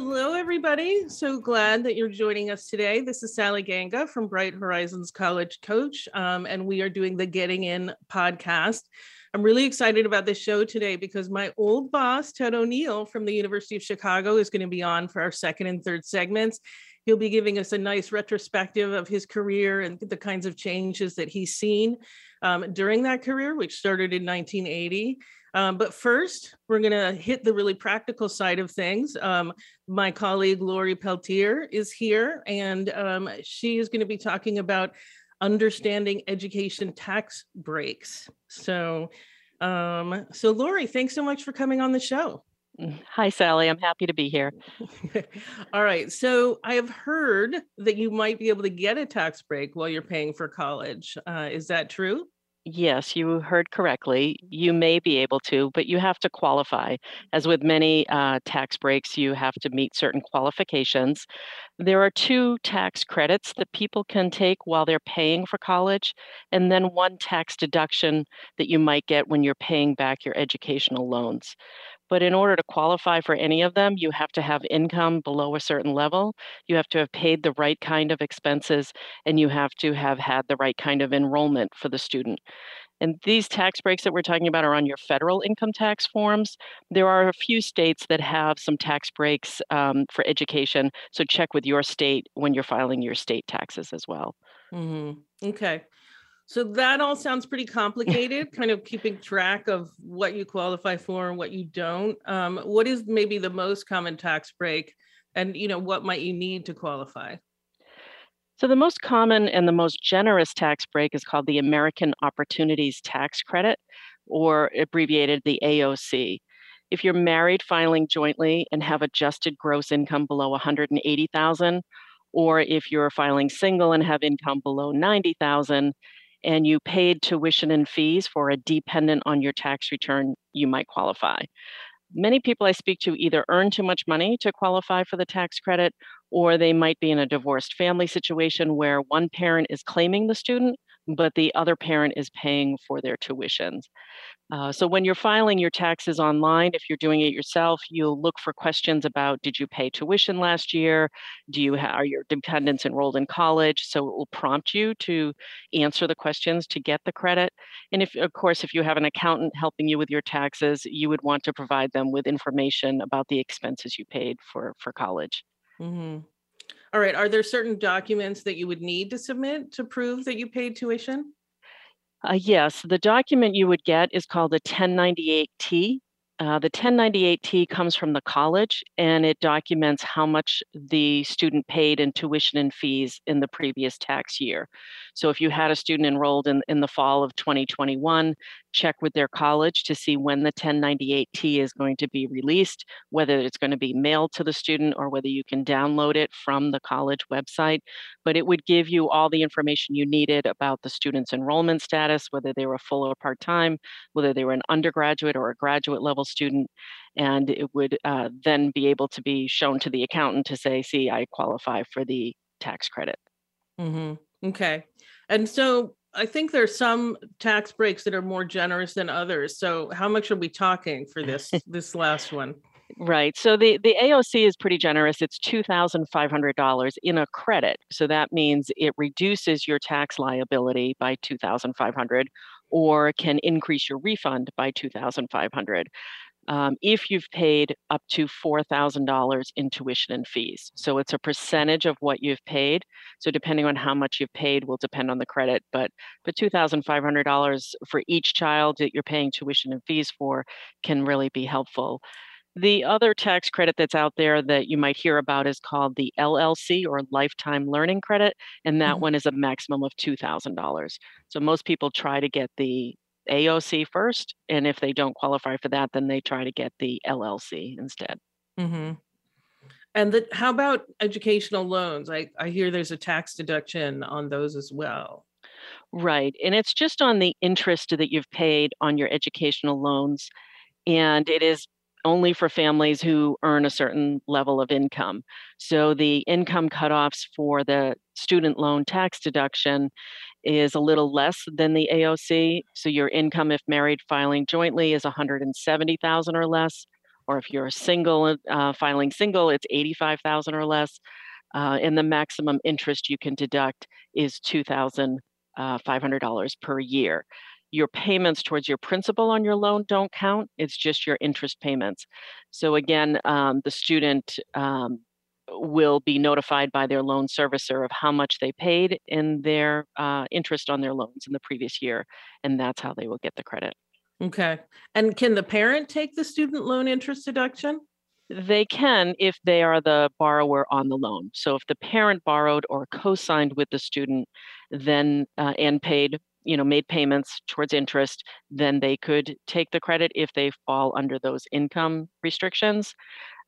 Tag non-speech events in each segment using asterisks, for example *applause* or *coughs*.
Hello, everybody. So glad that you're joining us today. This is Sally Ganga from Bright Horizons College Coach, um, and we are doing the Getting In podcast. I'm really excited about this show today because my old boss, Ted O'Neill from the University of Chicago, is going to be on for our second and third segments. He'll be giving us a nice retrospective of his career and the kinds of changes that he's seen um, during that career, which started in 1980. Um, but first, we're going to hit the really practical side of things. Um, my colleague Lori Peltier is here, and um, she is going to be talking about understanding education tax breaks. So, um, so Lori, thanks so much for coming on the show. Mm, hi, Sally. I'm happy to be here. *laughs* All right. So I have heard that you might be able to get a tax break while you're paying for college. Uh, is that true? Yes, you heard correctly. You may be able to, but you have to qualify. As with many uh, tax breaks, you have to meet certain qualifications. There are two tax credits that people can take while they're paying for college, and then one tax deduction that you might get when you're paying back your educational loans. But in order to qualify for any of them, you have to have income below a certain level. You have to have paid the right kind of expenses, and you have to have had the right kind of enrollment for the student. And these tax breaks that we're talking about are on your federal income tax forms. There are a few states that have some tax breaks um, for education. So check with your state when you're filing your state taxes as well. Mm-hmm. Okay. So that all sounds pretty complicated, kind of keeping track of what you qualify for and what you don't. Um, what is maybe the most common tax break, and you know what might you need to qualify? So the most common and the most generous tax break is called the American Opportunities Tax Credit, or abbreviated the AOC. If you're married filing jointly and have adjusted gross income below 180,000, or if you're filing single and have income below 90,000, and you paid tuition and fees for a dependent on your tax return, you might qualify. Many people I speak to either earn too much money to qualify for the tax credit, or they might be in a divorced family situation where one parent is claiming the student but the other parent is paying for their tuitions. Uh, so when you're filing your taxes online, if you're doing it yourself, you'll look for questions about did you pay tuition last year? Do you have, are your dependents enrolled in college? So it will prompt you to answer the questions to get the credit. And if, of course, if you have an accountant helping you with your taxes, you would want to provide them with information about the expenses you paid for for college. Mm-hmm. All right. Are there certain documents that you would need to submit to prove that you paid tuition? Uh, yes, the document you would get is called a 1098T. Uh, the 1098T comes from the college and it documents how much the student paid in tuition and fees in the previous tax year. So if you had a student enrolled in, in the fall of 2021, check with their college to see when the 1098T is going to be released, whether it's going to be mailed to the student or whether you can download it from the college website. But it would give you all the information you needed about the student's enrollment status, whether they were full or part time, whether they were an undergraduate or a graduate level student. And it would uh, then be able to be shown to the accountant to say, see, I qualify for the tax credit. Mm-hmm. Okay. And so I think there's some tax breaks that are more generous than others. So how much are we talking for this *laughs* this last one? Right. So the, the AOC is pretty generous. It's $2,500 in a credit. So that means it reduces your tax liability by 2500 or can increase your refund by 2500 um, if you've paid up to $4,000 in tuition and fees. So it's a percentage of what you've paid. So depending on how much you've paid will depend on the credit, but but $2,500 for each child that you're paying tuition and fees for can really be helpful. The other tax credit that's out there that you might hear about is called the LLC or Lifetime Learning Credit, and that mm-hmm. one is a maximum of $2,000. So most people try to get the AOC first, and if they don't qualify for that, then they try to get the LLC instead. Mm-hmm. And the, how about educational loans? I, I hear there's a tax deduction on those as well. Right. And it's just on the interest that you've paid on your educational loans. And it is only for families who earn a certain level of income. So the income cutoffs for the student loan tax deduction is a little less than the AOC. So your income, if married filing jointly, is 170,000 or less, or if you're single uh, filing single, it's 85,000 or less. Uh, and the maximum interest you can deduct is $2,500 uh, per year. Your payments towards your principal on your loan don't count. It's just your interest payments. So again, um, the student um, will be notified by their loan servicer of how much they paid in their uh, interest on their loans in the previous year, and that's how they will get the credit. Okay. And can the parent take the student loan interest deduction? They can if they are the borrower on the loan. So if the parent borrowed or co-signed with the student, then uh, and paid, you know, made payments towards interest, then they could take the credit if they fall under those income restrictions.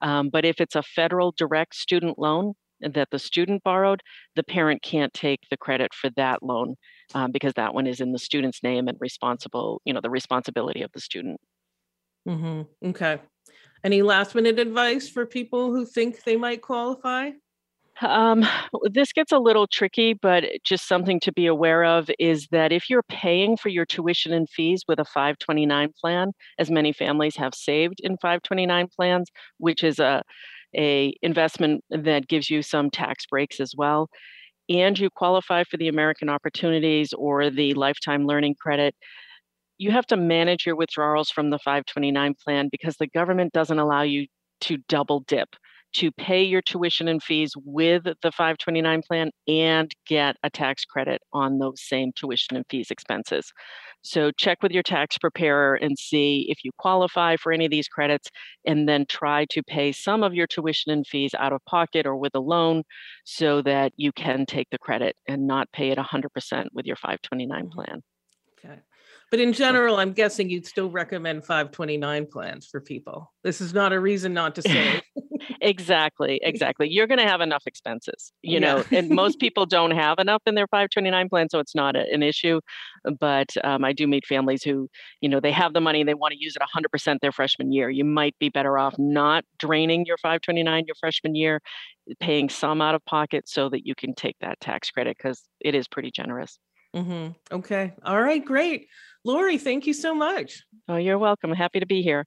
Um, but if it's a federal direct student loan that the student borrowed, the parent can't take the credit for that loan um, because that one is in the student's name and responsible, you know, the responsibility of the student. Mm-hmm. Okay. Any last minute advice for people who think they might qualify? Um, this gets a little tricky, but just something to be aware of is that if you're paying for your tuition and fees with a 529 plan, as many families have saved in 529 plans, which is a a investment that gives you some tax breaks as well, and you qualify for the American Opportunities or the Lifetime Learning Credit, you have to manage your withdrawals from the 529 plan because the government doesn't allow you to double dip to pay your tuition and fees with the 529 plan and get a tax credit on those same tuition and fees expenses. So check with your tax preparer and see if you qualify for any of these credits, and then try to pay some of your tuition and fees out of pocket or with a loan so that you can take the credit and not pay it 100% with your 529 mm-hmm. plan. Okay. But in general, I'm guessing you'd still recommend 529 plans for people. This is not a reason not to save. *laughs* exactly, exactly. You're going to have enough expenses, you yeah. know, and most people don't have enough in their 529 plan, so it's not a, an issue. But um, I do meet families who, you know, they have the money, they want to use it 100% their freshman year. You might be better off not draining your 529 your freshman year, paying some out of pocket so that you can take that tax credit because it is pretty generous. Mm-hmm. Okay. All right. Great. Lori, thank you so much. Oh, you're welcome. Happy to be here.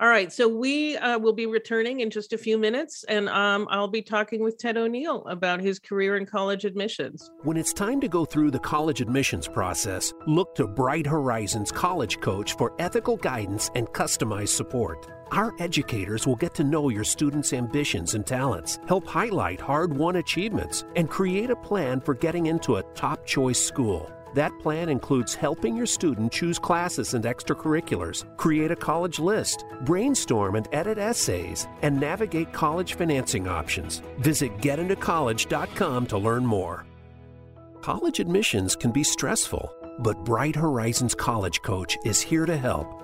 All right, so we uh, will be returning in just a few minutes, and um, I'll be talking with Ted O'Neill about his career in college admissions. When it's time to go through the college admissions process, look to Bright Horizons College Coach for ethical guidance and customized support. Our educators will get to know your students' ambitions and talents, help highlight hard won achievements, and create a plan for getting into a top choice school. That plan includes helping your student choose classes and extracurriculars, create a college list, brainstorm and edit essays, and navigate college financing options. Visit getintocollege.com to learn more. College admissions can be stressful, but Bright Horizons College Coach is here to help.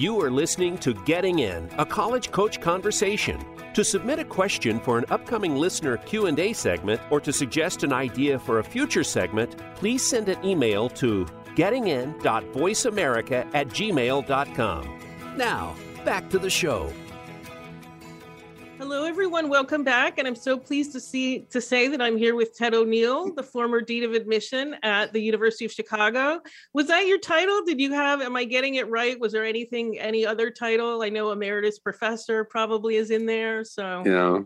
You are listening to Getting In, a college coach conversation. To submit a question for an upcoming listener Q&A segment or to suggest an idea for a future segment, please send an email to gettingin.voiceamerica at gmail.com. Now, back to the show. Hello, everyone. Welcome back, and I'm so pleased to see to say that I'm here with Ted O'Neill, the former dean of admission at the University of Chicago. Was that your title? Did you have? Am I getting it right? Was there anything, any other title? I know emeritus professor probably is in there. So yeah,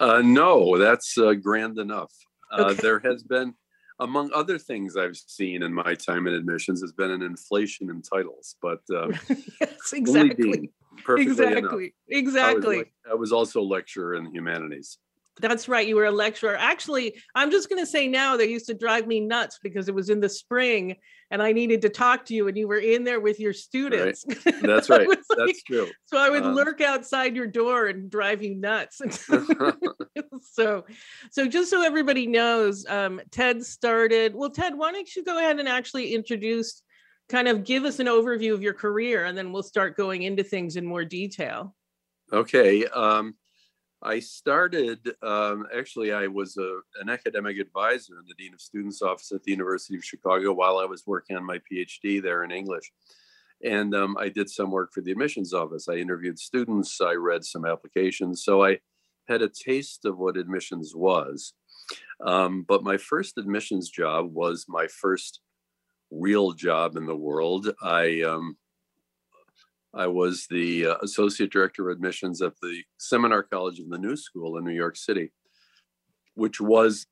uh, no, that's uh, grand enough. Uh, okay. There has been, among other things I've seen in my time in admissions, has been an inflation in titles, but uh, *laughs* yes, exactly perfectly exactly enough. exactly I was, I was, also a lecturer in humanities That's right. You were a lecturer. Actually, I'm just going to say now they used to drive me nuts because it was in the spring and I needed to talk to you and you were in there with your students. Right. That's *laughs* right. like, That's true. So I would um, lurk outside your door and drive you nuts. *laughs* *laughs* so, so just so everybody knows, um, Ted started. Well, Ted, why don't you go ahead and actually introduce, kind of give us an overview of your career and then we'll start going into things in more detail. Okay. Um, I started, um, actually, I was a, an academic advisor in the Dean of Students office at the University of Chicago while I was working on my PhD there in English. And um, I did some work for the admissions office. I interviewed students, I read some applications. So I had a taste of what admissions was. Um, but my first admissions job was my first real job in the world. I um, I was the uh, associate director of admissions at the Seminar College of the New School in New York City, which was,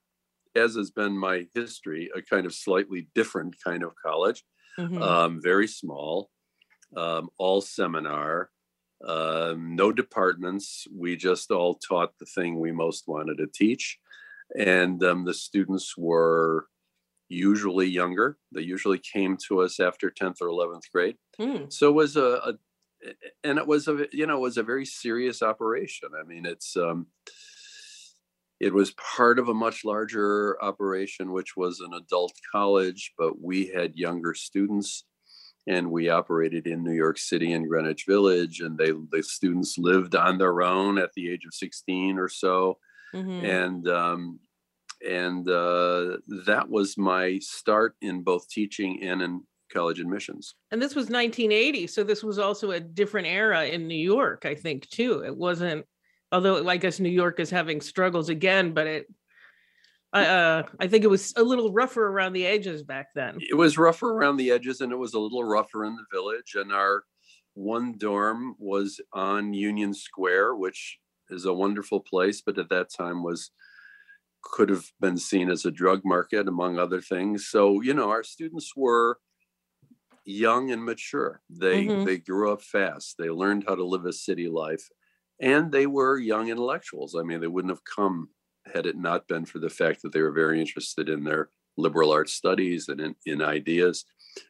as has been my history, a kind of slightly different kind of college, mm-hmm. um, very small, um, all seminar, um, no departments. We just all taught the thing we most wanted to teach. And um, the students were usually younger. They usually came to us after 10th or 11th grade. Mm. So it was a, a, and it was a you know it was a very serious operation i mean it's um it was part of a much larger operation which was an adult college but we had younger students and we operated in new york city and greenwich village and they the students lived on their own at the age of 16 or so mm-hmm. and um and uh, that was my start in both teaching and in college admissions. And this was 1980, so this was also a different era in New York, I think, too. It wasn't, although I guess New York is having struggles again, but it, uh, I think it was a little rougher around the edges back then. It was rougher around the edges, and it was a little rougher in the village. And our one dorm was on Union Square, which is a wonderful place, but at that time was could have been seen as a drug market among other things so you know our students were young and mature. They mm-hmm. they grew up fast. They learned how to live a city life, and they were young intellectuals. I mean, they wouldn't have come had it not been for the fact that they were very interested in their liberal arts studies and in, in ideas.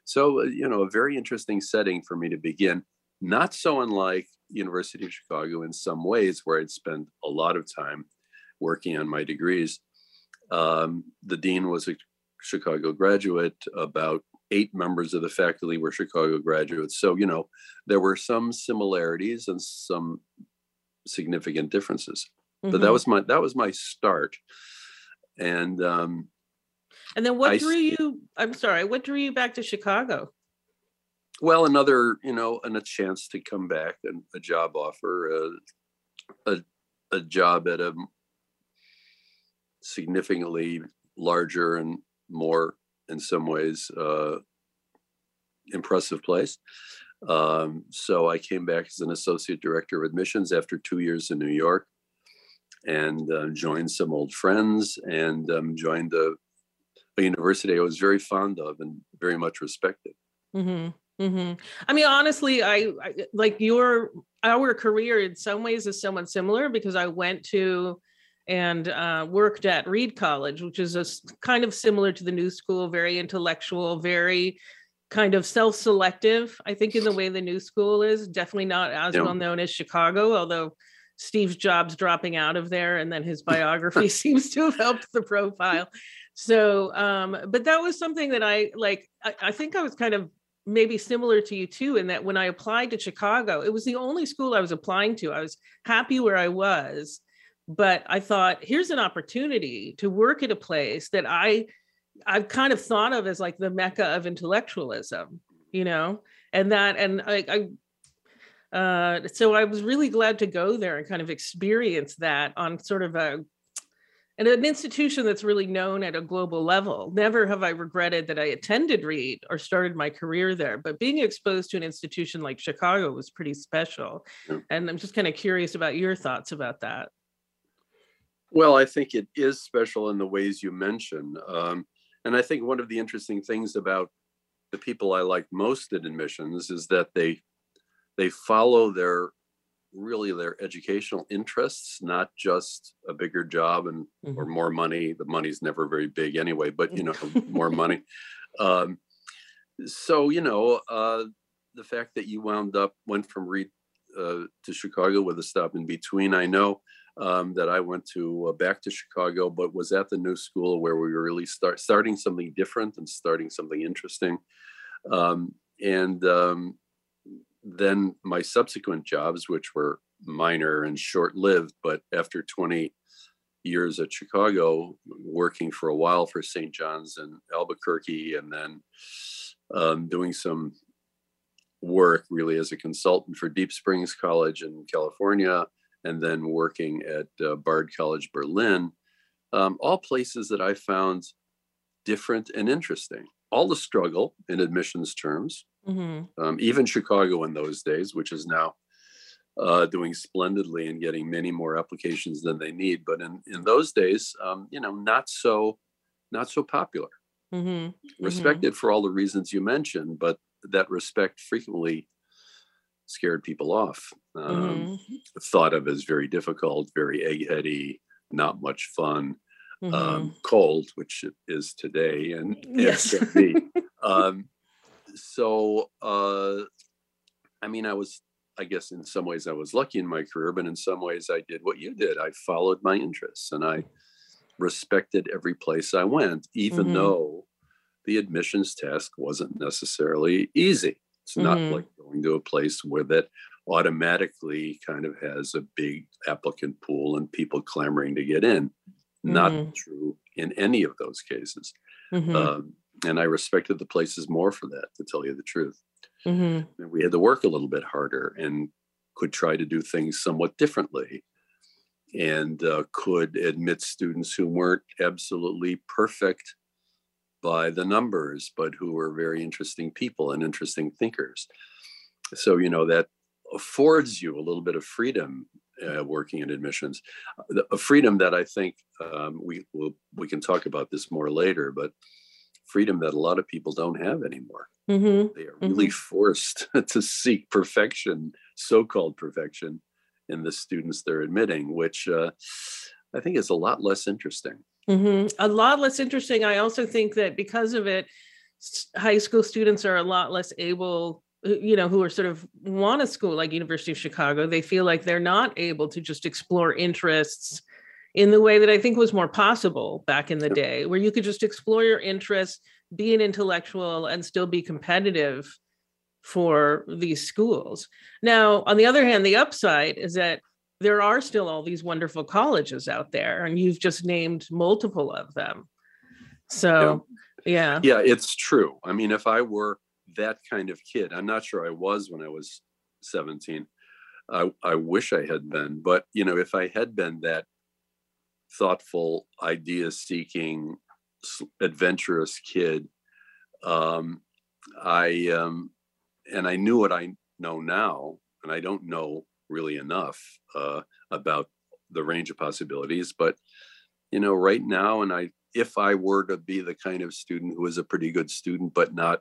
So uh, you know, a very interesting setting for me to begin. Not so unlike University of Chicago in some ways, where I'd spent a lot of time working on my degrees. Um, the dean was a Chicago graduate. About eight members of the faculty were Chicago graduates. So, you know, there were some similarities and some significant differences. Mm-hmm. But that mm-hmm. was my that was my start. And um and then what I, drew you I'm sorry, what drew you back to Chicago? Well, another, you know, and a chance to come back and a job offer, uh, a a job at a significantly larger and more in some ways uh, impressive place. Um, so I came back as an associate director of admissions after two years in New York and uh, joined some old friends and um, joined a, a, university I was very fond of and very much respected. Mm-hmm. Mm-hmm. I mean, honestly, I, I like your our career in some ways is somewhat similar because I went to and uh, worked at Reed College, which is a kind of similar to the New School, very intellectual, very kind of self-selective. I think in the way the New School is definitely not as yeah. well known as Chicago, although Steve Jobs dropping out of there and then his *laughs* biography seems to have helped the profile. So, um, but that was something that I like. I, I think I was kind of maybe similar to you too in that when I applied to Chicago, it was the only school I was applying to. I was happy where I was but I thought here's an opportunity to work at a place that I I've kind of thought of as like the mecca of intellectualism, you know, and that and I, I uh, so I was really glad to go there and kind of experience that on sort of a and an institution that's really known at a global level. Never have I regretted that I attended Reed or started my career there, but being exposed to an institution like Chicago was pretty special. And I'm just kind of curious about your thoughts about that. Well, I think it is special in the ways you mention. Um, and I think one of the interesting things about the people I like most at admissions is that they they follow their really their educational interests, not just a bigger job and mm-hmm. or more money. The money's never very big anyway, but you know, *laughs* more money. Um, so you know, uh, the fact that you wound up went from Reed uh, to Chicago with a stop in between. I know um, that I went to uh, back to Chicago, but was at the new school where we were really start starting something different and starting something interesting. Um, and um, then my subsequent jobs, which were minor and short lived, but after 20 years at Chicago, working for a while for St. John's and Albuquerque, and then um, doing some work really as a consultant for Deep Springs College in California, and then working at uh, Bard College Berlin, um, all places that I found different and interesting. All the struggle in admissions terms, mm-hmm. um, even Chicago in those days, which is now uh, doing splendidly and getting many more applications than they need. But in, in those days, um, you know, not so not so popular. Mm-hmm. mm-hmm. Respected mm-hmm. for all the reasons you mentioned, but that respect frequently scared people off. Um, mm-hmm. Thought of as very difficult, very eggheady, not much fun, um, mm-hmm. um, cold, which it is today, and yes. *laughs* um, so, uh, I mean, I was, I guess, in some ways, I was lucky in my career, but in some ways, I did what you did. I followed my interests, and I respected every place I went, even mm-hmm. though the admissions task wasn't necessarily easy. It's not mm-hmm. like going to a place where that automatically kind of has a big applicant pool and people clamoring to get in. Mm-hmm. Not true in any of those cases. Mm-hmm. Um, and I respected the places more for that, to tell you the truth. Mm-hmm. we had to work a little bit harder and could try to do things somewhat differently and uh, could admit students who weren't absolutely perfect by the numbers, but who were very interesting people and interesting thinkers. So, you know, that affords you a little bit of freedom uh, working in admissions, a freedom that I think um, we will, we can talk about this more later, but freedom that a lot of people don't have anymore. Mm-hmm. They are really mm-hmm. forced *laughs* to seek perfection, so-called perfection, in the students they're admitting, which uh, I think is a lot less interesting. Mm-hmm. A lot less interesting. I also think that because of it, high school students are a lot less able you know who are sort of want a school like university of chicago they feel like they're not able to just explore interests in the way that i think was more possible back in the day where you could just explore your interests be an intellectual and still be competitive for these schools. Now on the other hand the upside is that there are still all these wonderful colleges out there and you've just named multiple of them. So yeah. Yeah it's true. I mean if i were that kind of kid i'm not sure i was when i was 17 i, I wish i had been but you know if i had been that thoughtful idea seeking adventurous kid um, i um, and i knew what i know now and i don't know really enough uh, about the range of possibilities. But you know, right now, and I, if I were to be the kind of student who is a pretty good student, but not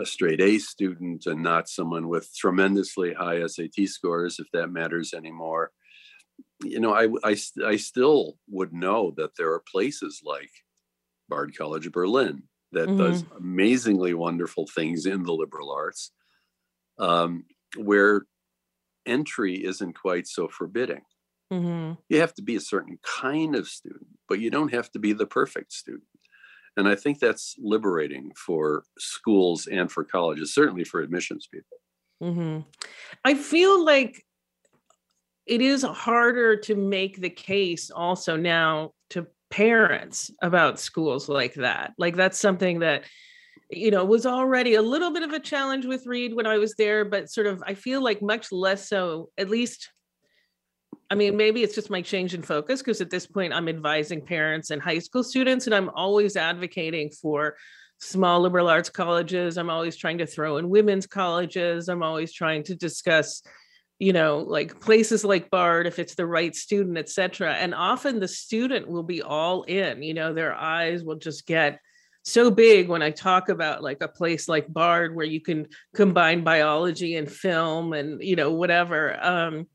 a straight A student and not someone with tremendously high SAT scores, if that matters anymore, you know, I, I, I still would know that there are places like Bard College Berlin that mm-hmm. does amazingly wonderful things in the liberal arts, um, where entry isn't quite so forbidding. Mm-hmm. You have to be a certain kind of student, but you don't have to be the perfect student. And I think that's liberating for schools and for colleges, certainly for admissions people. Mm-hmm. I feel like it is harder to make the case also now to parents about schools like that. Like that's something that you know was already a little bit of a challenge with Reed when I was there, but sort of I feel like much less so, at least. I mean, maybe it's just my change in focus because at this point I'm advising parents and high school students, and I'm always advocating for small liberal arts colleges. I'm always trying to throw in women's colleges. I'm always trying to discuss, you know, like places like Bard, if it's the right student, et cetera. And often the student will be all in, you know, their eyes will just get so big when I talk about like a place like Bard where you can combine biology and film and you know whatever. Um,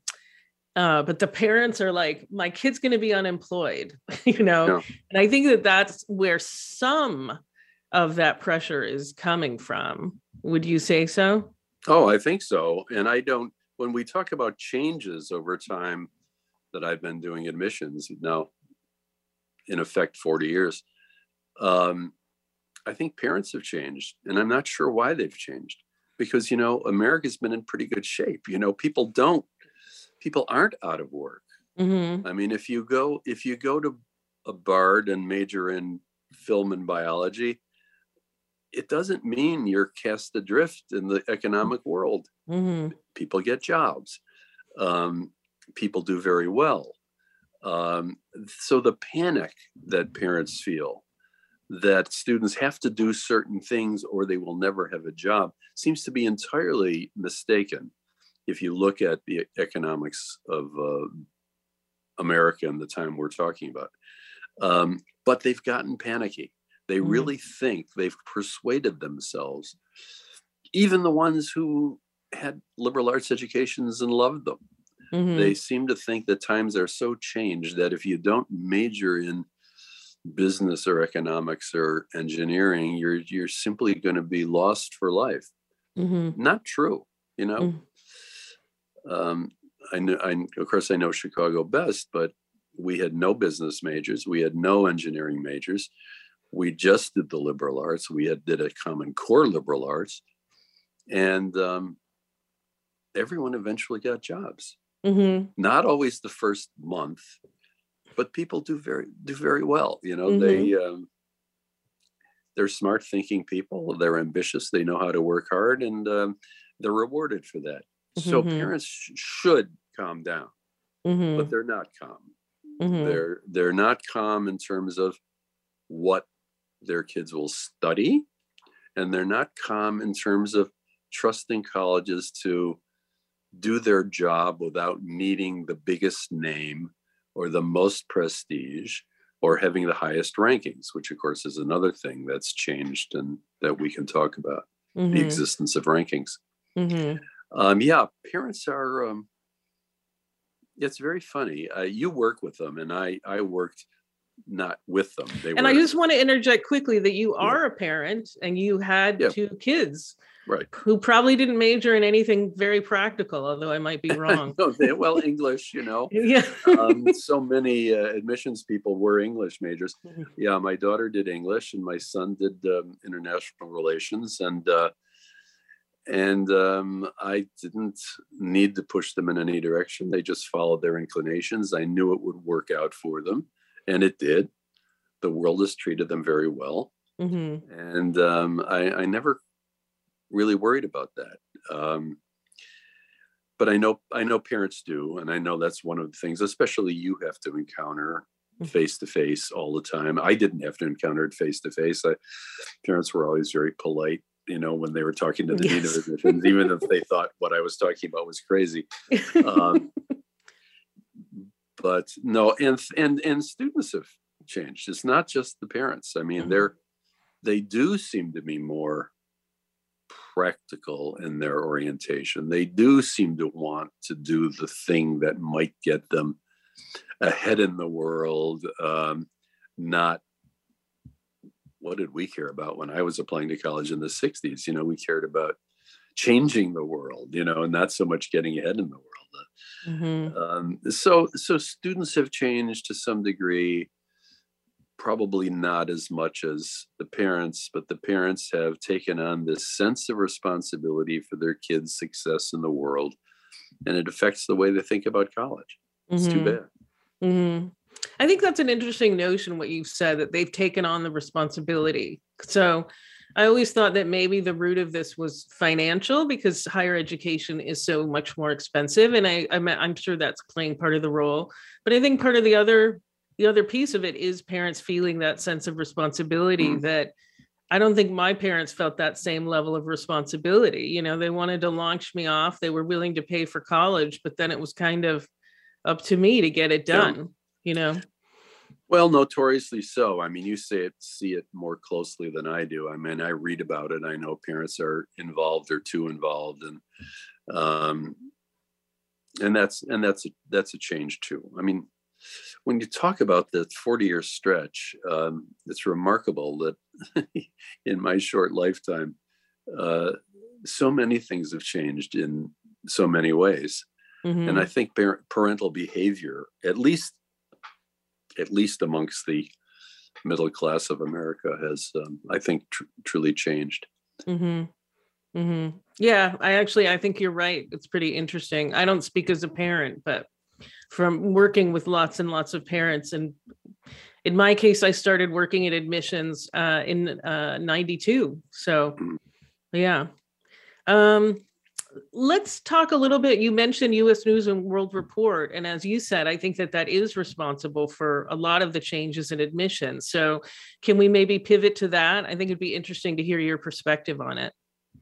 uh, but the parents are like, my kid's going to be unemployed, *laughs* you know, yeah. and I think that that's where some of that pressure is coming from. Would you say so? Oh, I think so. And I don't. When we talk about changes over time, that I've been doing admissions now, in effect, forty years. Um, I think parents have changed, and I'm not sure why they've changed. Because you know, America's been in pretty good shape. You know, people don't, people aren't out of work. Mm-hmm. I mean, if you go if you go to a Bard and major in film and biology, it doesn't mean you're cast adrift in the economic world. Mm-hmm. People get jobs. Um, people do very well. Um, so the panic that parents feel that students have to do certain things or they will never have a job seems to be entirely mistaken if you look at the economics of uh, America and the time we're talking about. Um, but they've gotten panicky. They mm-hmm. really think they've persuaded themselves, even the ones who had liberal arts educations and loved them. Mm-hmm. They seem to think that times are so changed that if you don't major in business or economics or engineering, you're you're simply going to be lost for life. Mm-hmm. Not true, you know. Um, I know, I, of course, I know Chicago best, but we had no business majors, we had no engineering majors, we just did the liberal arts. We had did a common core liberal arts, and um, everyone eventually got jobs. Mm-hmm. Not always the first month, but people do very do very well. You know, mm-hmm. they um, they're smart thinking people. They're ambitious. They know how to work hard, and um, they're rewarded for that. Mm-hmm. So parents sh- should calm down, mm-hmm. but they're not calm. Mm-hmm. They're they're not calm in terms of what their kids will study, and they're not calm in terms of trusting colleges to do their job without needing the biggest name or the most prestige or having the highest rankings, which of course is another thing that's changed and that we can talk about mm-hmm. the existence of rankings. Mm-hmm. Um, yeah, parents are. Um, it's very funny. Uh, you work with them, and I I worked not with them. They and were, I just want to interject quickly that you are yeah. a parent and you had yeah. two kids right who probably didn't major in anything very practical although i might be *laughs* wrong no, they, well english you know *laughs* yeah um, so many uh, admissions people were english majors mm-hmm. yeah my daughter did english and my son did um, international relations and uh, and um, i didn't need to push them in any direction they just followed their inclinations i knew it would work out for them and it did the world has treated them very well mm-hmm. and um, I, I never really worried about that. Um, but I know I know parents do, and I know that's one of the things, especially you have to encounter face to face all the time. I didn't have to encounter it face to face. Parents were always very polite, you know, when they were talking to the yes. dean of admissions, even if they thought what I was talking about was crazy. Um, *laughs* but no, and and and students have changed. It's not just the parents. I mean, mm-hmm. they're they do seem to be more practical in their orientation. They do seem to want to do the thing that might get them ahead in the world, um, not what did we care about when I was applying to college in the 60s? You know, we cared about changing the world, you know, and not so much getting ahead in the world. Mm-hmm. Um, so, so students have changed to some degree probably not as much as the parents, but the parents have taken on this sense of responsibility for their kids' success in the world. And it affects the way they think about college. It's mm-hmm. too bad. Mm-hmm. I think that's an interesting notion, what you've said, that they've taken on the responsibility. So I always thought that maybe the root of this was financial because higher education is so much more expensive. And I, I'm, I'm sure that's playing part of the role. But I think part of the other the other piece of it is parents feeling that sense of responsibility mm. that I don't think my parents felt that same level of responsibility. You know, they wanted to launch me off. They were willing to pay for college, but then it was kind of up to me to get it done. You know. Well, notoriously so. I mean, you say it, see it more closely than I do. I mean, I read about it. I know parents are involved or too involved, and um, and that's and that's a, that's a change too. I mean, when you talk about the 40 year stretch, um, it's remarkable that *laughs* in my short lifetime, uh, so many things have changed in so many ways. Mm-hmm. And I think parental behavior, at least at least amongst the middle class of America, has um, I think tr- truly changed. Mm-hmm. Mm-hmm. Yeah, I actually I think you're right. It's pretty interesting. I don't speak as a parent, but from working with lots and lots of parents, and in my case, I started working at admissions uh, in uh, '92. So, mm-hmm. yeah. Um, let's talk a little bit. You mentioned U.S. News and World Report, and as you said, I think that that is responsible for a lot of the changes in admissions. So, can we maybe pivot to that? I think it'd be interesting to hear your perspective on it.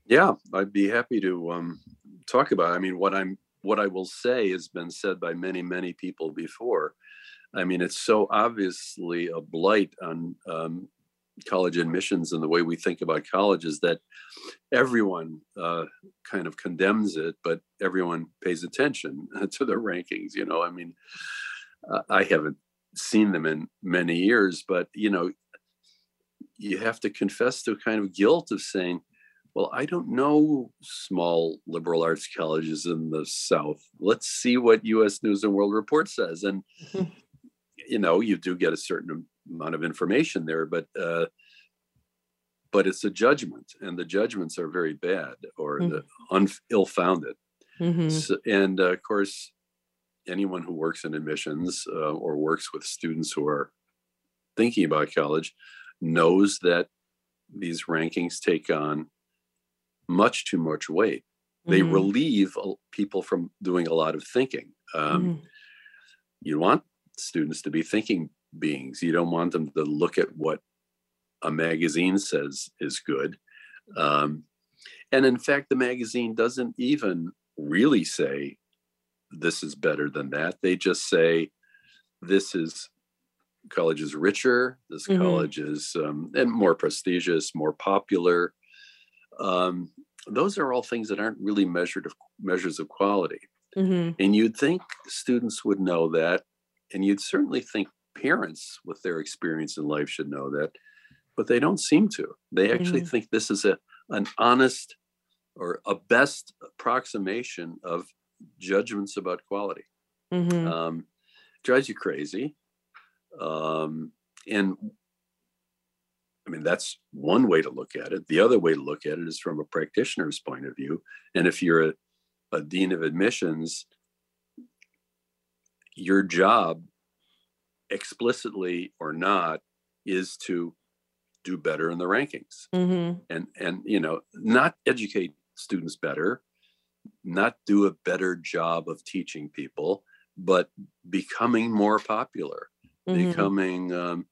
Yeah, I'd be happy to um, talk about. It. I mean, what I'm what I will say has been said by many many people before. I mean, it's so obviously a blight on um, college admissions and the way we think about colleges that everyone uh, kind of condemns it, but everyone pays attention *laughs* to the rankings. You know, I mean, uh, I haven't seen them in many years, but you know, you have to confess to kind of guilt of saying, well, I don't know small liberal arts colleges in the South. Let's see what U.S. News and World Report says. And, *laughs* you know, you do get a certain amount of information there, but uh, but it's a judgment, and the judgments are very bad or mm-hmm. the un- ill-founded. Mm-hmm. So, and uh, of course, anyone who works in admissions uh, or works with students who are thinking about college knows that these rankings take on much too much weight. They mm-hmm. relieve people from doing a lot of thinking. Um, mm-hmm. You want students to be thinking beings. You don't want them to look at what a magazine says is good. Um, and in fact, the magazine doesn't even really say this is better than that. They just say this is college is richer, this mm-hmm. college is um, and more prestigious, more popular. Um, those are all things that aren't really measured of measures of quality. Mm-hmm. And you'd think students would know that, and you'd certainly think parents with their experience in life should know that, but they don't seem to. They actually mm-hmm. think this is a an honest or a best approximation of judgments about quality. Mm-hmm. Um, drives you crazy. Um, and I mean, that's one way to look at it. The other way to look at it is from a practitioner's point of view. And if you're a, a dean of admissions, your job explicitly or not is to do better in the rankings mm-hmm. and and you know not educate students better not do a better job of teaching people but becoming more popular mm-hmm. becoming um,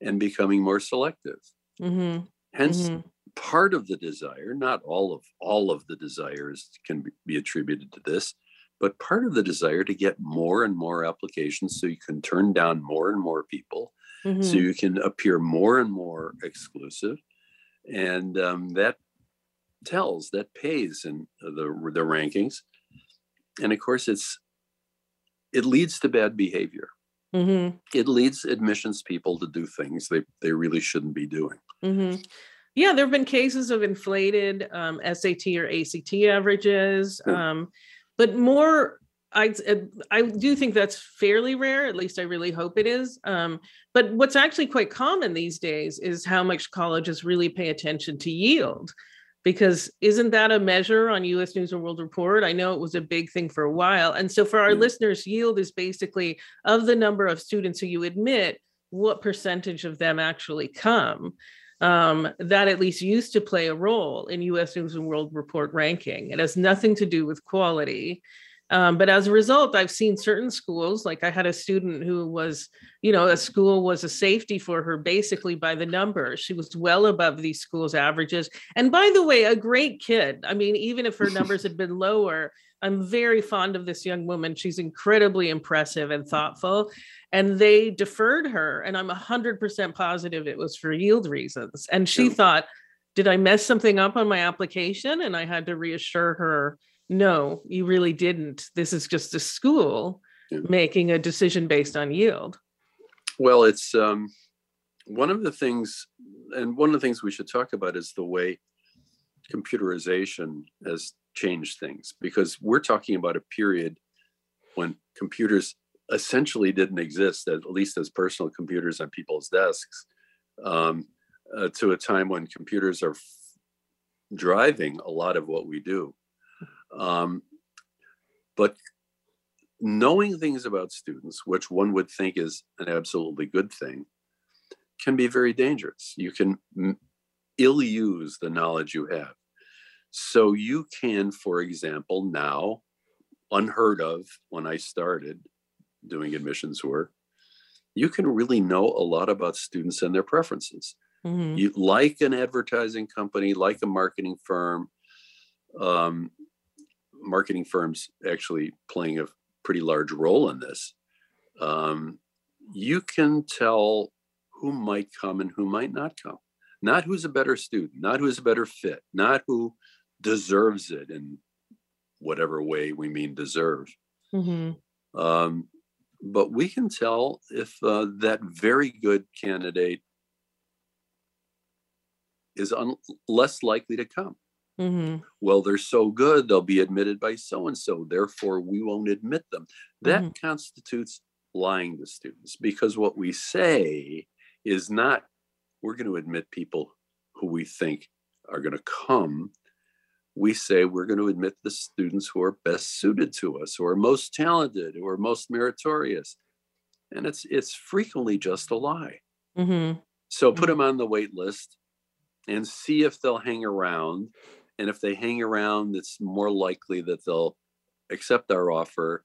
and becoming more selective mm-hmm. hence mm-hmm. part of the desire not all of all of the desires can be attributed to this but part of the desire to get more and more applications so you can turn down more and more people mm-hmm. so you can appear more and more exclusive and um, that tells that pays in the the rankings and of course it's it leads to bad behavior mm-hmm. it leads admissions people to do things they they really shouldn't be doing mm-hmm. yeah there have been cases of inflated um, sat or act averages yeah. um, but more I I do think that's fairly rare. At least I really hope it is. Um, but what's actually quite common these days is how much colleges really pay attention to yield, because isn't that a measure on U.S. News and World Report? I know it was a big thing for a while, and so for our yeah. listeners, yield is basically of the number of students who you admit, what percentage of them actually come um, that at least used to play a role in US News and World Report ranking. It has nothing to do with quality. Um, but as a result, I've seen certain schools, like I had a student who was, you know, a school was a safety for her basically by the numbers. She was well above these schools' averages. And by the way, a great kid. I mean, even if her *laughs* numbers had been lower, I'm very fond of this young woman. She's incredibly impressive and thoughtful. And they deferred her. And I'm 100% positive it was for yield reasons. And she yeah. thought, did I mess something up on my application? And I had to reassure her, no, you really didn't. This is just a school yeah. making a decision based on yield. Well, it's um, one of the things, and one of the things we should talk about is the way computerization has changed things because we're talking about a period when computers essentially didn't exist, at least as personal computers on people's desks, um, uh, to a time when computers are f- driving a lot of what we do. Um, but knowing things about students, which one would think is an absolutely good thing, can be very dangerous. You can m- ill use the knowledge you have. So you can, for example, now, unheard of when I started doing admissions work, you can really know a lot about students and their preferences. Mm-hmm. You like an advertising company, like a marketing firm. Um, marketing firms actually playing a pretty large role in this. Um, you can tell who might come and who might not come. Not who's a better student, not who's a better fit, not who deserves it in whatever way we mean deserve. Mm-hmm. Um, but we can tell if uh, that very good candidate is un- less likely to come. Mm-hmm. Well, they're so good, they'll be admitted by so and so. Therefore, we won't admit them. That mm-hmm. constitutes lying to students because what we say is not we're going to admit people who we think are going to come we say we're going to admit the students who are best suited to us, who are most talented, who are most meritorious. And it's it's frequently just a lie. Mm-hmm. So put mm-hmm. them on the wait list and see if they'll hang around. And if they hang around, it's more likely that they'll accept our offer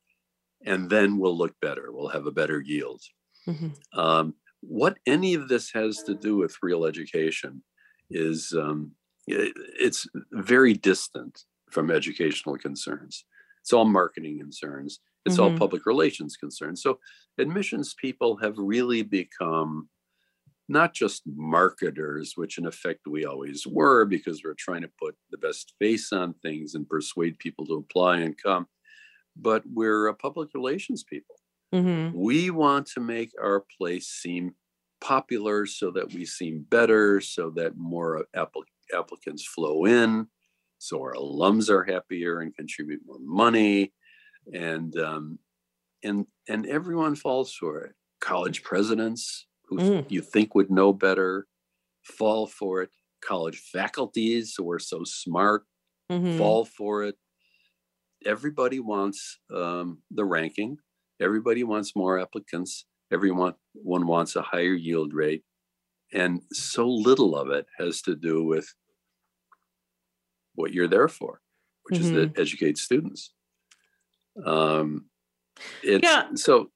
and then we'll look better. We'll have a better yield. Mm-hmm. Um, what any of this has to do with real education is um, it's very distant from educational concerns. It's all marketing concerns. It's mm-hmm. all public relations concerns. So admissions people have really become not just marketers, which in effect we always were because we're trying to put the best face on things and persuade people to apply and come, but we're a public relations people. Mm-hmm. We want to make our place seem popular so that we seem better, so that more applicants applicants flow in, so our alums are happier and contribute more money, and um, and and everyone falls for it. College presidents who mm. you think would know better fall for it. College faculties who are so smart mm-hmm. fall for it. Everybody wants um, the ranking. Everybody wants more applicants. Everyone one wants a higher yield rate and so little of it has to do with what you're there for which mm-hmm. is to educate students um it's yeah. so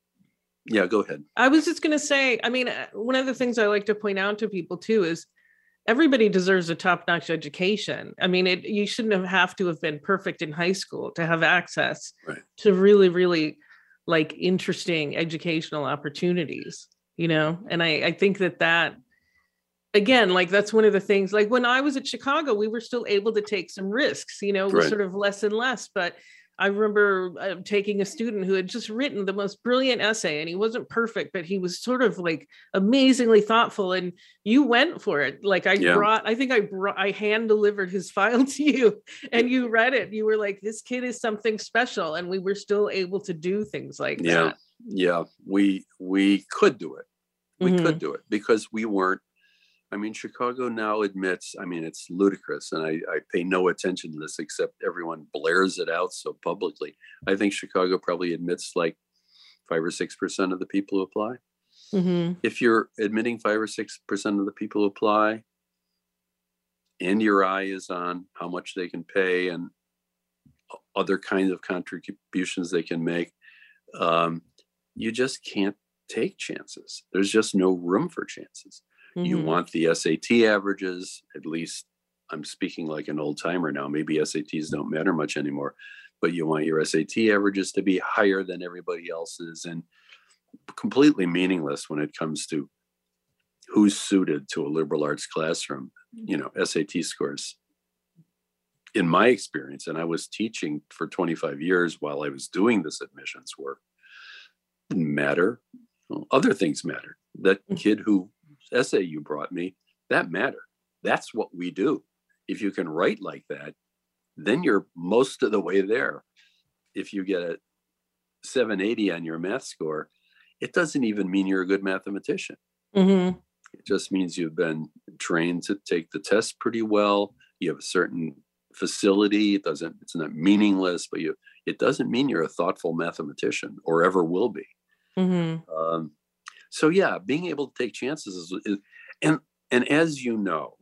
yeah go ahead i was just going to say i mean uh, one of the things i like to point out to people too is everybody deserves a top-notch education i mean it you shouldn't have, have to have been perfect in high school to have access right. to really really like interesting educational opportunities you know and i i think that that again like that's one of the things like when i was at chicago we were still able to take some risks you know right. sort of less and less but i remember uh, taking a student who had just written the most brilliant essay and he wasn't perfect but he was sort of like amazingly thoughtful and you went for it like i yeah. brought i think i brought i hand delivered his *laughs* file to you and you read it you were like this kid is something special and we were still able to do things like yeah that. yeah yeah, we we could do it we mm-hmm. could do it because we weren't I mean, Chicago now admits, I mean, it's ludicrous, and I, I, pay no attention to this except everyone blares it out so publicly. I think Chicago probably admits like five or 6% of the people who apply. Mm-hmm. If you're admitting five or 6% of the people who apply, and your eye is on how much they can pay and other kinds of contributions they can make, um, you just can't take chances. There's just no room for chances. Mm-hmm. You want the SAT averages, at least I'm speaking like an old timer now. Maybe SATs don't matter much anymore. but you want your SAT averages to be higher than everybody else's and completely meaningless when it comes to who's suited to a liberal arts classroom. You know, SAT scores. In my experience, and I was teaching for 25 years while I was doing this admissions work, didn't matter. Well, other things matter. That mm. kid who essay you brought me, that mattered. That's what we do. If you can write like that, then you're most of the way there. If you get a 780 on your math score, it doesn't even mean you're a good mathematician. Mm-hmm. It just means you've been trained to take the test pretty well. You have a certain facility. It doesn't. It's not meaningless, but you. It doesn't mean you're a thoughtful mathematician or ever will be. Mm-hmm. Um, so yeah, being able to take chances is, is, and and as you know,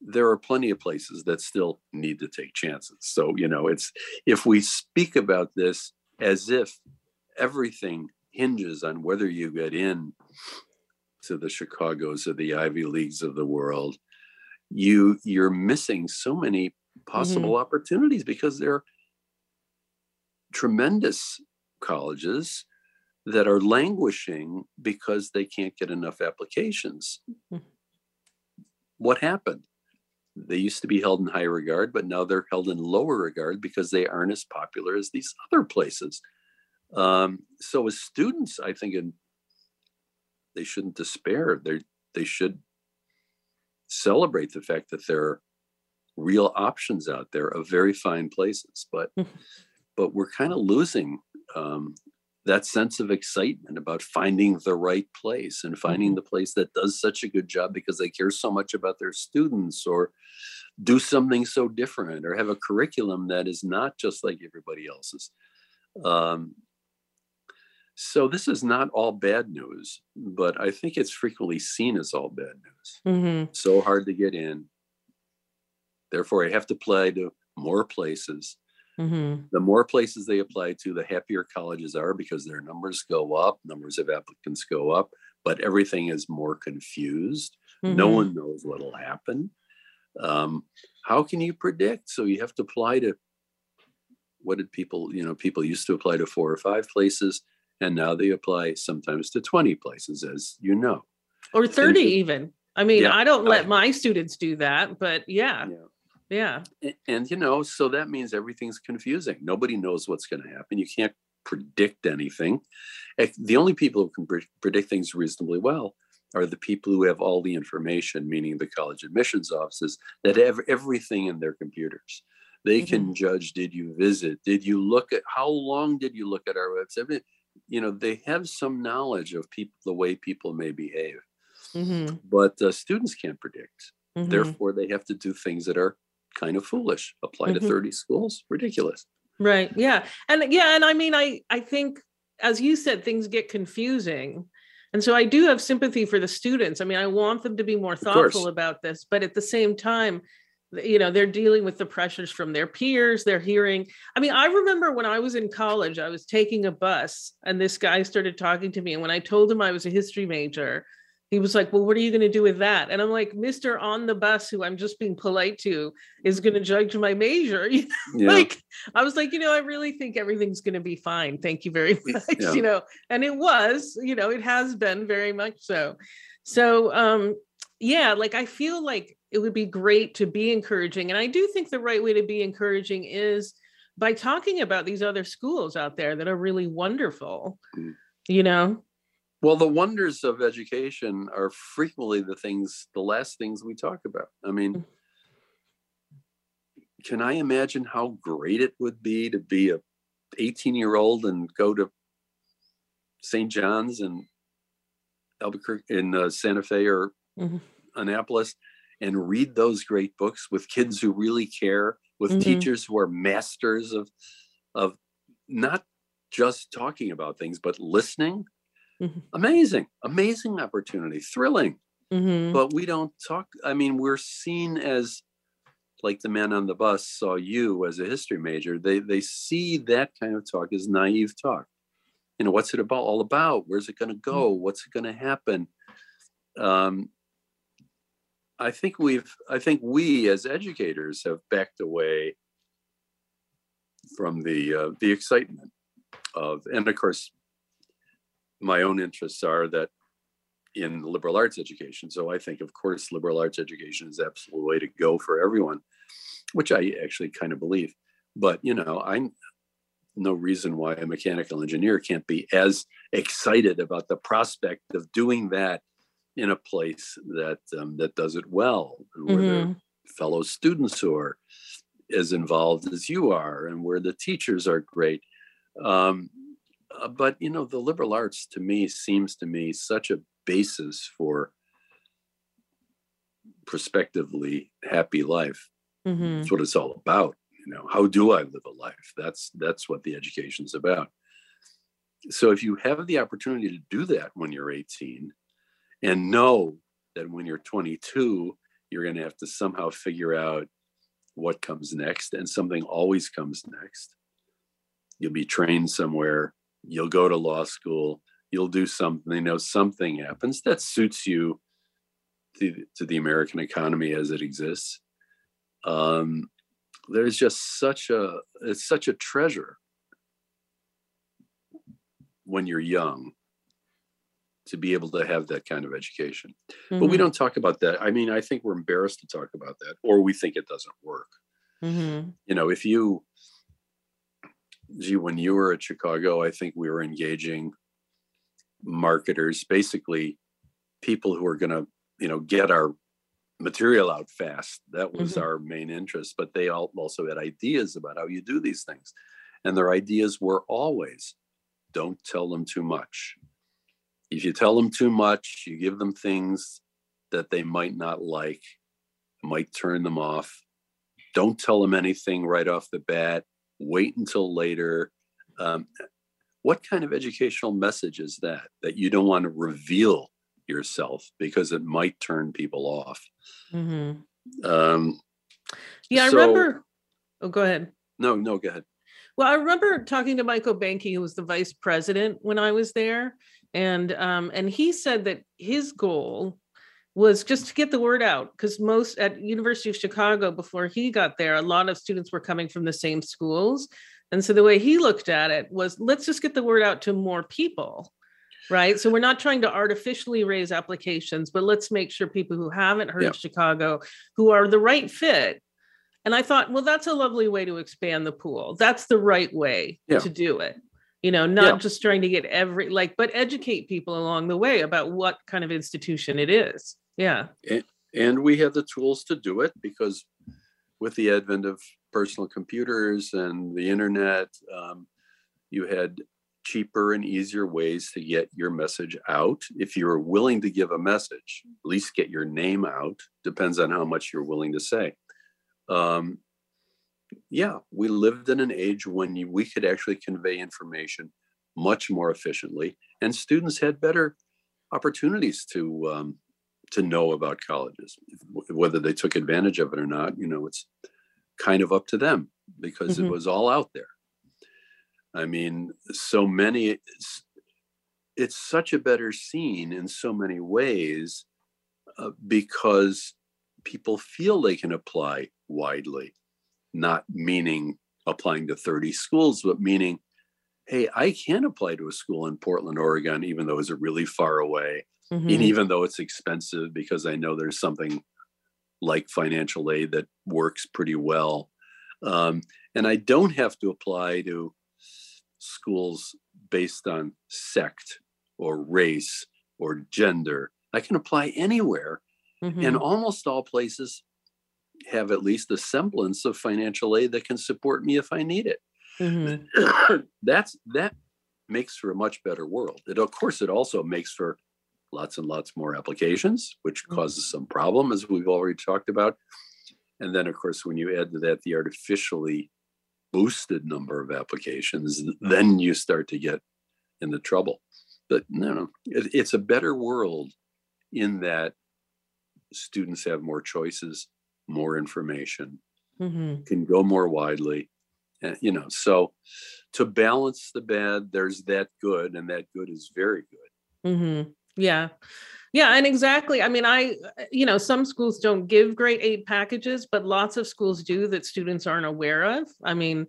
there are plenty of places that still need to take chances. So you know, it's if we speak about this as if everything hinges on whether you get in to the Chicagos or the Ivy Leagues of the world, you you're missing so many possible mm-hmm. opportunities because they're tremendous colleges that are languishing because they can't get enough applications. Mm-hmm. What happened? They used to be held in high regard, but now they're held in lower regard because they aren't as popular as these other places. Um, so, as students, I think in they shouldn't despair. They they should celebrate the fact that there are real options out there of very fine places. But mm-hmm. but we're kind of losing um, that sense of excitement about finding the right place and finding mm-hmm. the place that does such a good job because they care so much about their students or do something so different or have a curriculum that is not just like everybody else's. Um, so this is not all bad news, but I think it's frequently seen as all bad news. Mm-hmm. So hard to get in. Therefore, I have to apply to more places. Mm-hmm. The more places they apply to, the happier colleges are because their numbers go up, numbers of applicants go up, but everything is more confused. Mm-hmm. No one knows what'll happen. Um, how can you predict? So you have to apply to what did people, you know, people used to apply to four or five places and now they apply sometimes to 20 places as you know or 30 and, even i mean yeah, i don't let uh, my students do that but yeah yeah, yeah. And, and, you know so that means everything's confusing nobody knows what's going to happen you can't predict anything the only people who can pre- predict things reasonably well are the people who have all the information meaning the college admissions offices that have everything in their computers they mm-hmm. can judge did you visit did you look at how long did you look at our website you know they have some knowledge of people the way people may behave mm-hmm. but uh, students can't predict mm-hmm. therefore they have to do things that are kind of foolish. Apply mm-hmm. to 30 schools? Ridiculous. Right yeah. And yeah and i mean i i think as you said things get confusing. And so i do have sympathy for the students. I mean i want them to be more thoughtful about this but at the same time you know they're dealing with the pressures from their peers they're hearing i mean i remember when i was in college i was taking a bus and this guy started talking to me and when i told him i was a history major he was like well what are you going to do with that and i'm like mr on the bus who i'm just being polite to is going to judge my major *laughs* yeah. like i was like you know i really think everything's going to be fine thank you very *laughs* much yeah. you know and it was you know it has been very much so so um yeah like i feel like it would be great to be encouraging. And I do think the right way to be encouraging is by talking about these other schools out there that are really wonderful, mm. you know? Well, the wonders of education are frequently the things, the last things we talk about. I mean, mm. can I imagine how great it would be to be a 18 year old and go to St. John's and Albuquerque in uh, Santa Fe or mm-hmm. Annapolis and read those great books with kids who really care, with mm-hmm. teachers who are masters of of not just talking about things but listening. Mm-hmm. Amazing, amazing opportunity, thrilling. Mm-hmm. But we don't talk. I mean, we're seen as like the man on the bus saw you as a history major. They they see that kind of talk as naive talk. You know, what's it about? All about? Where's it going to go? What's it going to happen? Um, I think we've I think we as educators have backed away from the uh, the excitement of, and of course, my own interests are that in liberal arts education. So I think, of course, liberal arts education is the absolute way to go for everyone, which I actually kind of believe. But you know, I'm no reason why a mechanical engineer can't be as excited about the prospect of doing that in a place that um, that does it well, and where mm-hmm. fellow students who are as involved as you are, and where the teachers are great. Um, uh, but you know, the liberal arts to me seems to me such a basis for prospectively happy life. Mm-hmm. That's what it's all about. You know, how do I live a life? That's that's what the education's about. So if you have the opportunity to do that when you're 18 and know that when you're 22, you're going to have to somehow figure out what comes next and something always comes next. You'll be trained somewhere, you'll go to law school, you'll do something, you know, something happens that suits you to, to the American economy as it exists. Um, there's just such a it's such a treasure when you're young to be able to have that kind of education. Mm-hmm. But we mm-hmm. don't talk about that. I mean, I think we're embarrassed to talk about that, or we think it doesn't work. Mm-hmm. You know, if you, gee, when you were at Chicago, I think we were engaging marketers, basically people who are going to, you know, get our material out fast. That was mm-hmm. our main interest. But they all also had ideas about how you do these things. And their ideas were always don't tell them too much. If you tell them too much, you give them things that they might not like, might turn them off. Don't tell them anything right off the bat. Wait until later. Um, what kind of educational message is that that you don't want to reveal yourself because it might turn people off mm-hmm. um, yeah so, i remember oh go ahead no no go ahead well i remember talking to michael Behnke who was the vice president when i was there and um, and he said that his goal was just to get the word out because most at university of chicago before he got there a lot of students were coming from the same schools and so the way he looked at it was let's just get the word out to more people. Right. So we're not trying to artificially raise applications, but let's make sure people who haven't heard yeah. of Chicago, who are the right fit. And I thought, well, that's a lovely way to expand the pool. That's the right way yeah. to do it. You know, not yeah. just trying to get every like, but educate people along the way about what kind of institution it is. Yeah. And, and we have the tools to do it because with the advent of personal computers and the internet, um, you had cheaper and easier ways to get your message out. If you're willing to give a message, at least get your name out. Depends on how much you're willing to say. Um, yeah, we lived in an age when you, we could actually convey information much more efficiently, and students had better opportunities to um, to know about colleges. Whether they took advantage of it or not, you know, it's kind of up to them because mm-hmm. it was all out there. I mean, so many, it's, it's such a better scene in so many ways uh, because people feel they can apply widely, not meaning applying to 30 schools, but meaning, hey, I can apply to a school in Portland, Oregon, even though it's really far away, mm-hmm. and even though it's expensive because I know there's something like financial aid that works pretty well. Um, and I don't have to apply to schools based on sect or race or gender. I can apply anywhere. Mm-hmm. And almost all places have at least a semblance of financial aid that can support me if I need it. Mm-hmm. *coughs* That's that makes for a much better world. It of course it also makes for lots and lots more applications, which mm-hmm. causes some problem, as we've already talked about. And then, of course, when you add to that the artificially boosted number of applications, then you start to get in the trouble. But no, no, it, it's a better world in that students have more choices, more information, mm-hmm. can go more widely. And, you know, so to balance the bad, there's that good, and that good is very good. Mm-hmm. Yeah. Yeah, and exactly. I mean, I, you know, some schools don't give great aid packages, but lots of schools do that students aren't aware of. I mean,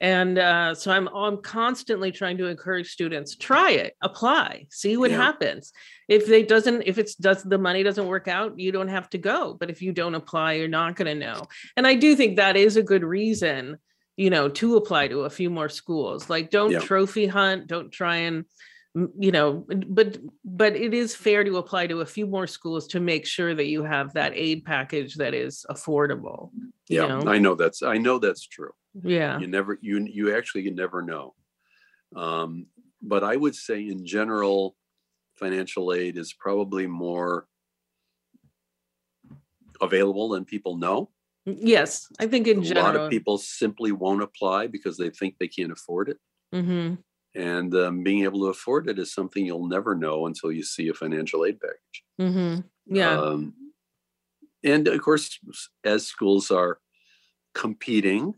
and uh, so I'm I'm constantly trying to encourage students try it, apply, see what yeah. happens. If they doesn't, if it's does the money doesn't work out, you don't have to go. But if you don't apply, you're not going to know. And I do think that is a good reason, you know, to apply to a few more schools. Like don't yeah. trophy hunt, don't try and you know but but it is fair to apply to a few more schools to make sure that you have that aid package that is affordable yeah know? i know that's i know that's true. Yeah. You never you you actually you never know. Um but i would say in general financial aid is probably more available than people know. Yes i think in a general a lot of people simply won't apply because they think they can't afford it. Mm-hmm and um, being able to afford it is something you'll never know until you see a financial aid package. Mm-hmm. Yeah. Um, and of course, as schools are competing,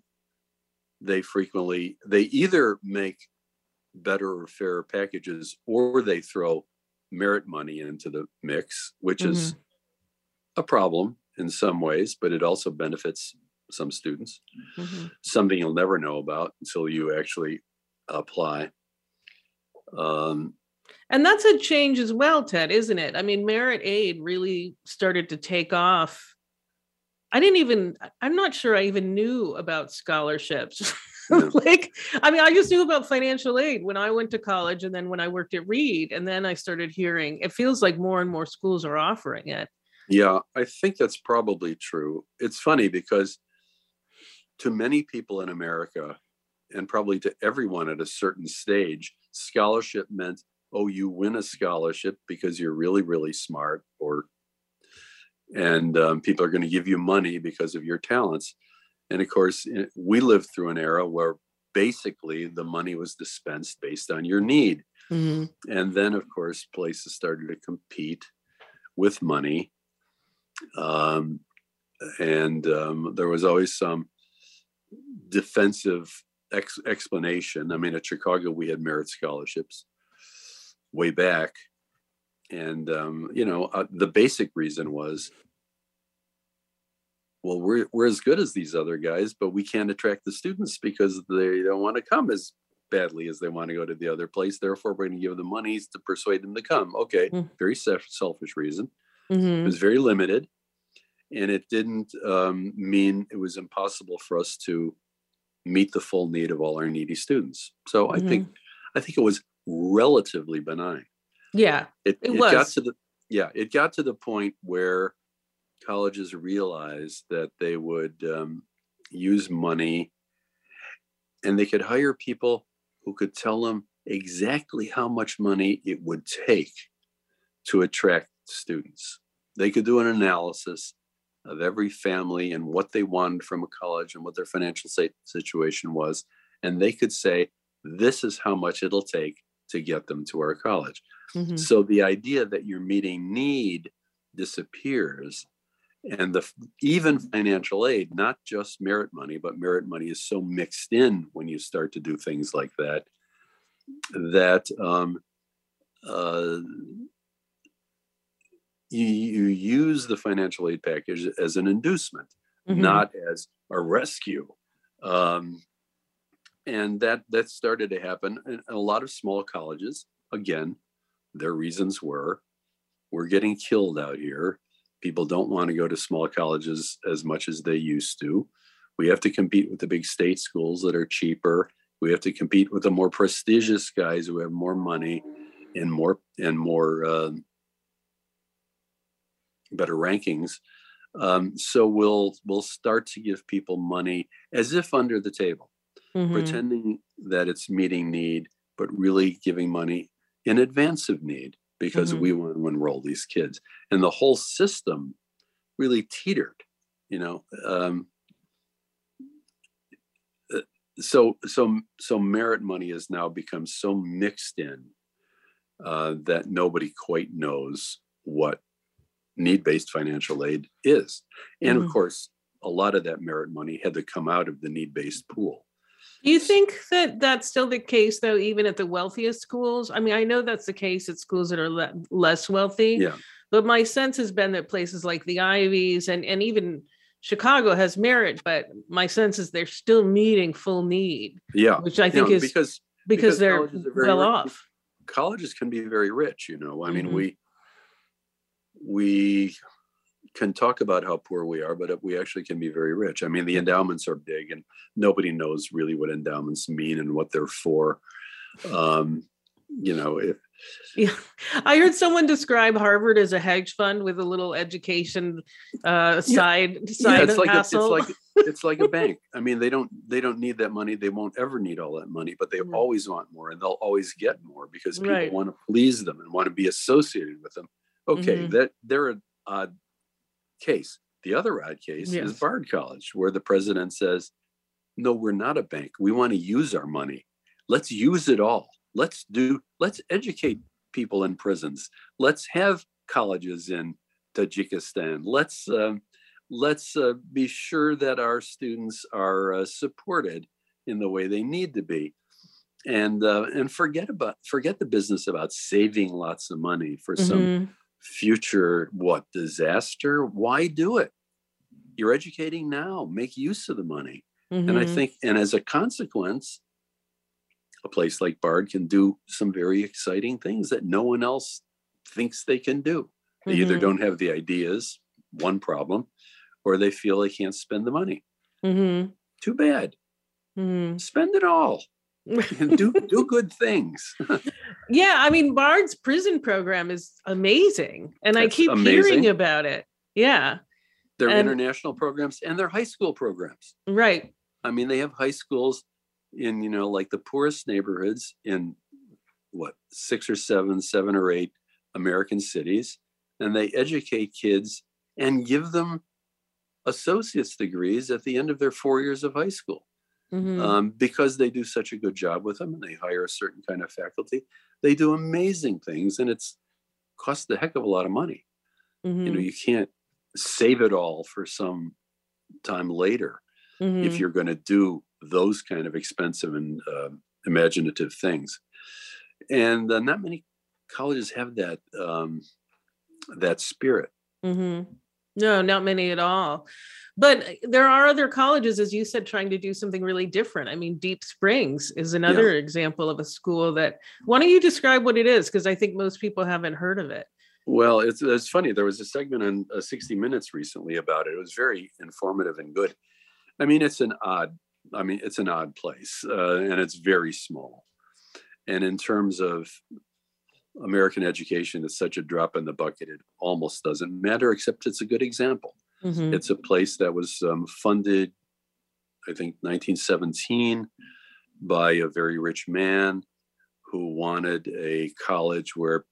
they frequently they either make better or fairer packages, or they throw merit money into the mix, which mm-hmm. is a problem in some ways, but it also benefits some students. Mm-hmm. Something you'll never know about until you actually apply. Um, and that's a change as well, Ted, isn't it? I mean, merit aid really started to take off. I didn't even, I'm not sure I even knew about scholarships. *laughs* like, I mean, I just knew about financial aid when I went to college and then when I worked at Reed. And then I started hearing it feels like more and more schools are offering it. Yeah, I think that's probably true. It's funny because to many people in America, and probably to everyone at a certain stage, scholarship meant, oh, you win a scholarship because you're really, really smart, or and um, people are going to give you money because of your talents. And of course, eh, we lived through an era where basically the money was dispensed based on your need. Mm-hmm. And then, of course, places started to compete with money. Um, and um, there was always some defensive ex- explanation. I mean, at Chicago, we had merit scholarships way back. And, um, you know, uh, the basic reason was well, we're, we're as good as these other guys, but we can't attract the students because they don't want to come as badly as they want to go to the other place. Therefore, we're going to give them monies to persuade them to come. Okay, mm-hmm. very selfish reason. Mm-hmm. It was very limited, and it didn't um, mean it was impossible for us to meet the full need of all our needy students. So mm-hmm. I think I think it was relatively benign. Yeah, it, it, it got to the yeah it got to the point where colleges realized that they would um, use money and they could hire people who could tell them exactly how much money it would take to attract students. They could do an analysis of every family and what they wanted from a college and what their financial situation was. And they could say, this is how much it'll take to get them to our college. Mm-hmm. So the idea that you're meeting need disappears. And the even financial aid, not just merit money, but merit money is so mixed in when you start to do things like that, that um, uh, you, you use the financial aid package as an inducement, mm-hmm. not as a rescue. Um, and that that started to happen in a lot of small colleges. Again, their reasons were we're getting killed out here. People don't want to go to small colleges as much as they used to. We have to compete with the big state schools that are cheaper. We have to compete with the more prestigious guys who have more money and more and more uh, better rankings. Um, so we'll we'll start to give people money as if under the table, mm-hmm. pretending that it's meeting need, but really giving money in advance of need because mm-hmm. we want to enroll these kids. And the whole system really teetered, you know. Um, uh, so so so merit money has now become so mixed in uh, that nobody quite knows what need-based financial aid is and mm-hmm. of course a lot of that merit money had to come out of the need-based pool do you think that that's still the case though even at the wealthiest schools i mean i know that's the case at schools that are le- less wealthy yeah but my sense has been that places like the ivies and and even Chicago has merit, but my sense is they're still meeting full need. Yeah, which I think you know, is because because, they're well rich. off. Colleges can be very rich. You know, I mean, Mhm. we we can talk about how poor we are, but we actually can be very rich. I mean, the endowments are big, and nobody knows really what endowments mean and what they're for. Um, you know, if Yeah, I heard someone describe Harvard as a hedge fund with a little education uh, side side yeah, it's like a, it's like *laughs* it's like a bank. I mean, they don't they don't need that money. They won't ever need all that money, but they Mhm. always want more, and they'll always get more because people Right. want to please them and want to be associated with them. Okay, Mhm. that they're an odd case. The other odd case Yes. is Bard College, where the president says, "No, we're not a bank. We want to use our money. Let's use it all. Let's do. Let's educate people in prisons. Let's have colleges in Tajikistan. Let's um, let's uh, be sure that our students are uh, supported in the way they need to be." And uh, and forget about forget the business about saving lots of money for some Mhm. Future what? Disaster? Why do it? You're educating now. Make use of the money. And i Mhm. think and as a consequence a place like bard can do some very exciting things that no one else thinks they can do. They either Mhm. don't have the ideas one problem or they feel they can't spend the money. Mhm. too bad. Mhm. spend it all and *laughs* do do good things *laughs* yeah, I mean Bard's prison program is amazing, and I keep amazing. hearing about it. Yeah, their And- international programs and their high school programs right. I mean, they have high schools in, you know, like the poorest neighborhoods in what, six or seven, seven or eight American cities. And they educate kids and give them associate's degrees at the end of their four years of high school. Mhm. Um, because they do such a good job with them and they hire a certain kind of faculty. They do amazing things and it's cost a heck of a lot of money. You know, Mhm. you can't save it all for some time later Mhm. if you're going to do those kind of expensive and um imaginative things. And uh, not many colleges have that um, that spirit. hmm No, not many at all. But uh, there are other colleges, as you said, trying to do something really different. I mean, Deep Springs is another example of a school that. Why don't you describe what it is? Because I think most people haven't heard of it. Well, it's it's funny. There was a segment on uh, 60 Minutes recently about it. It was very informative and good. I mean, it's an odd. I mean, it's an odd place, uh, and it's very small. And in terms of American education, it's such a drop in the bucket. It almost doesn't matter, except it's a good example. Mhm. It's a place that was um, funded, I think, 1917 by a very rich man who wanted a college where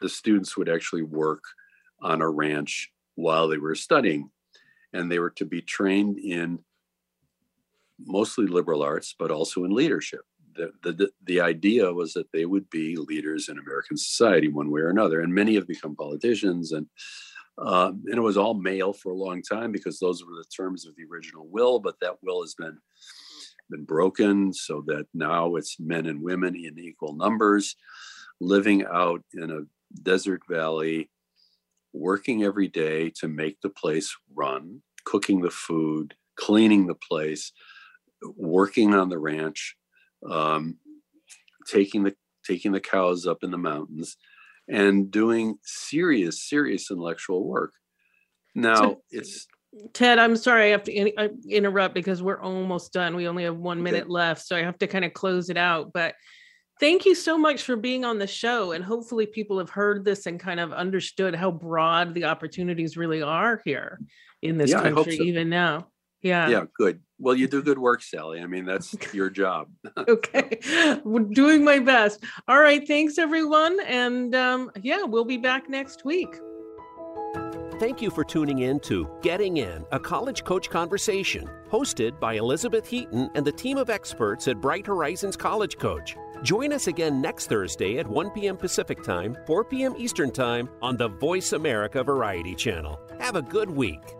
the students would actually work on a ranch while they were studying. And they were to be trained in mostly liberal arts, but also in leadership. The, the, the idea was that they would be leaders in American society one way or another. And many have become politicians and um, and it was all male for a long time because those were the terms of the original will, but that will has been been broken so that now it's men and women in equal numbers, living out in a desert valley, working every day to make the place run, cooking the food, cleaning the place, working on the ranch, um, taking the taking the cows up in the mountains, and doing serious, serious intellectual work. Now So- it's Ted, I'm sorry I have to in- interrupt because we're almost done. We only have one Okay. minute left, so I have to kind of close it out. But thank you so much for being on the show. And hopefully, people have heard this and kind of understood how broad the opportunities really are here in this Yeah, country, so. even now. Yeah. yeah, good. Well, you do good work, Sally. I mean, that's *laughs* your job. *laughs* Okay. *laughs* We're doing my best. All right. Thanks, everyone. And um, yeah, we'll be back next week. Thank you for tuning in to Getting In, a college coach conversation, hosted by Elizabeth Heaton and the team of experts at Bright Horizons College Coach. Join us again next Thursday at 1 p.m. Pacific Time, 4 p.m. Eastern Time on the Voice America Variety Channel. Have a good week.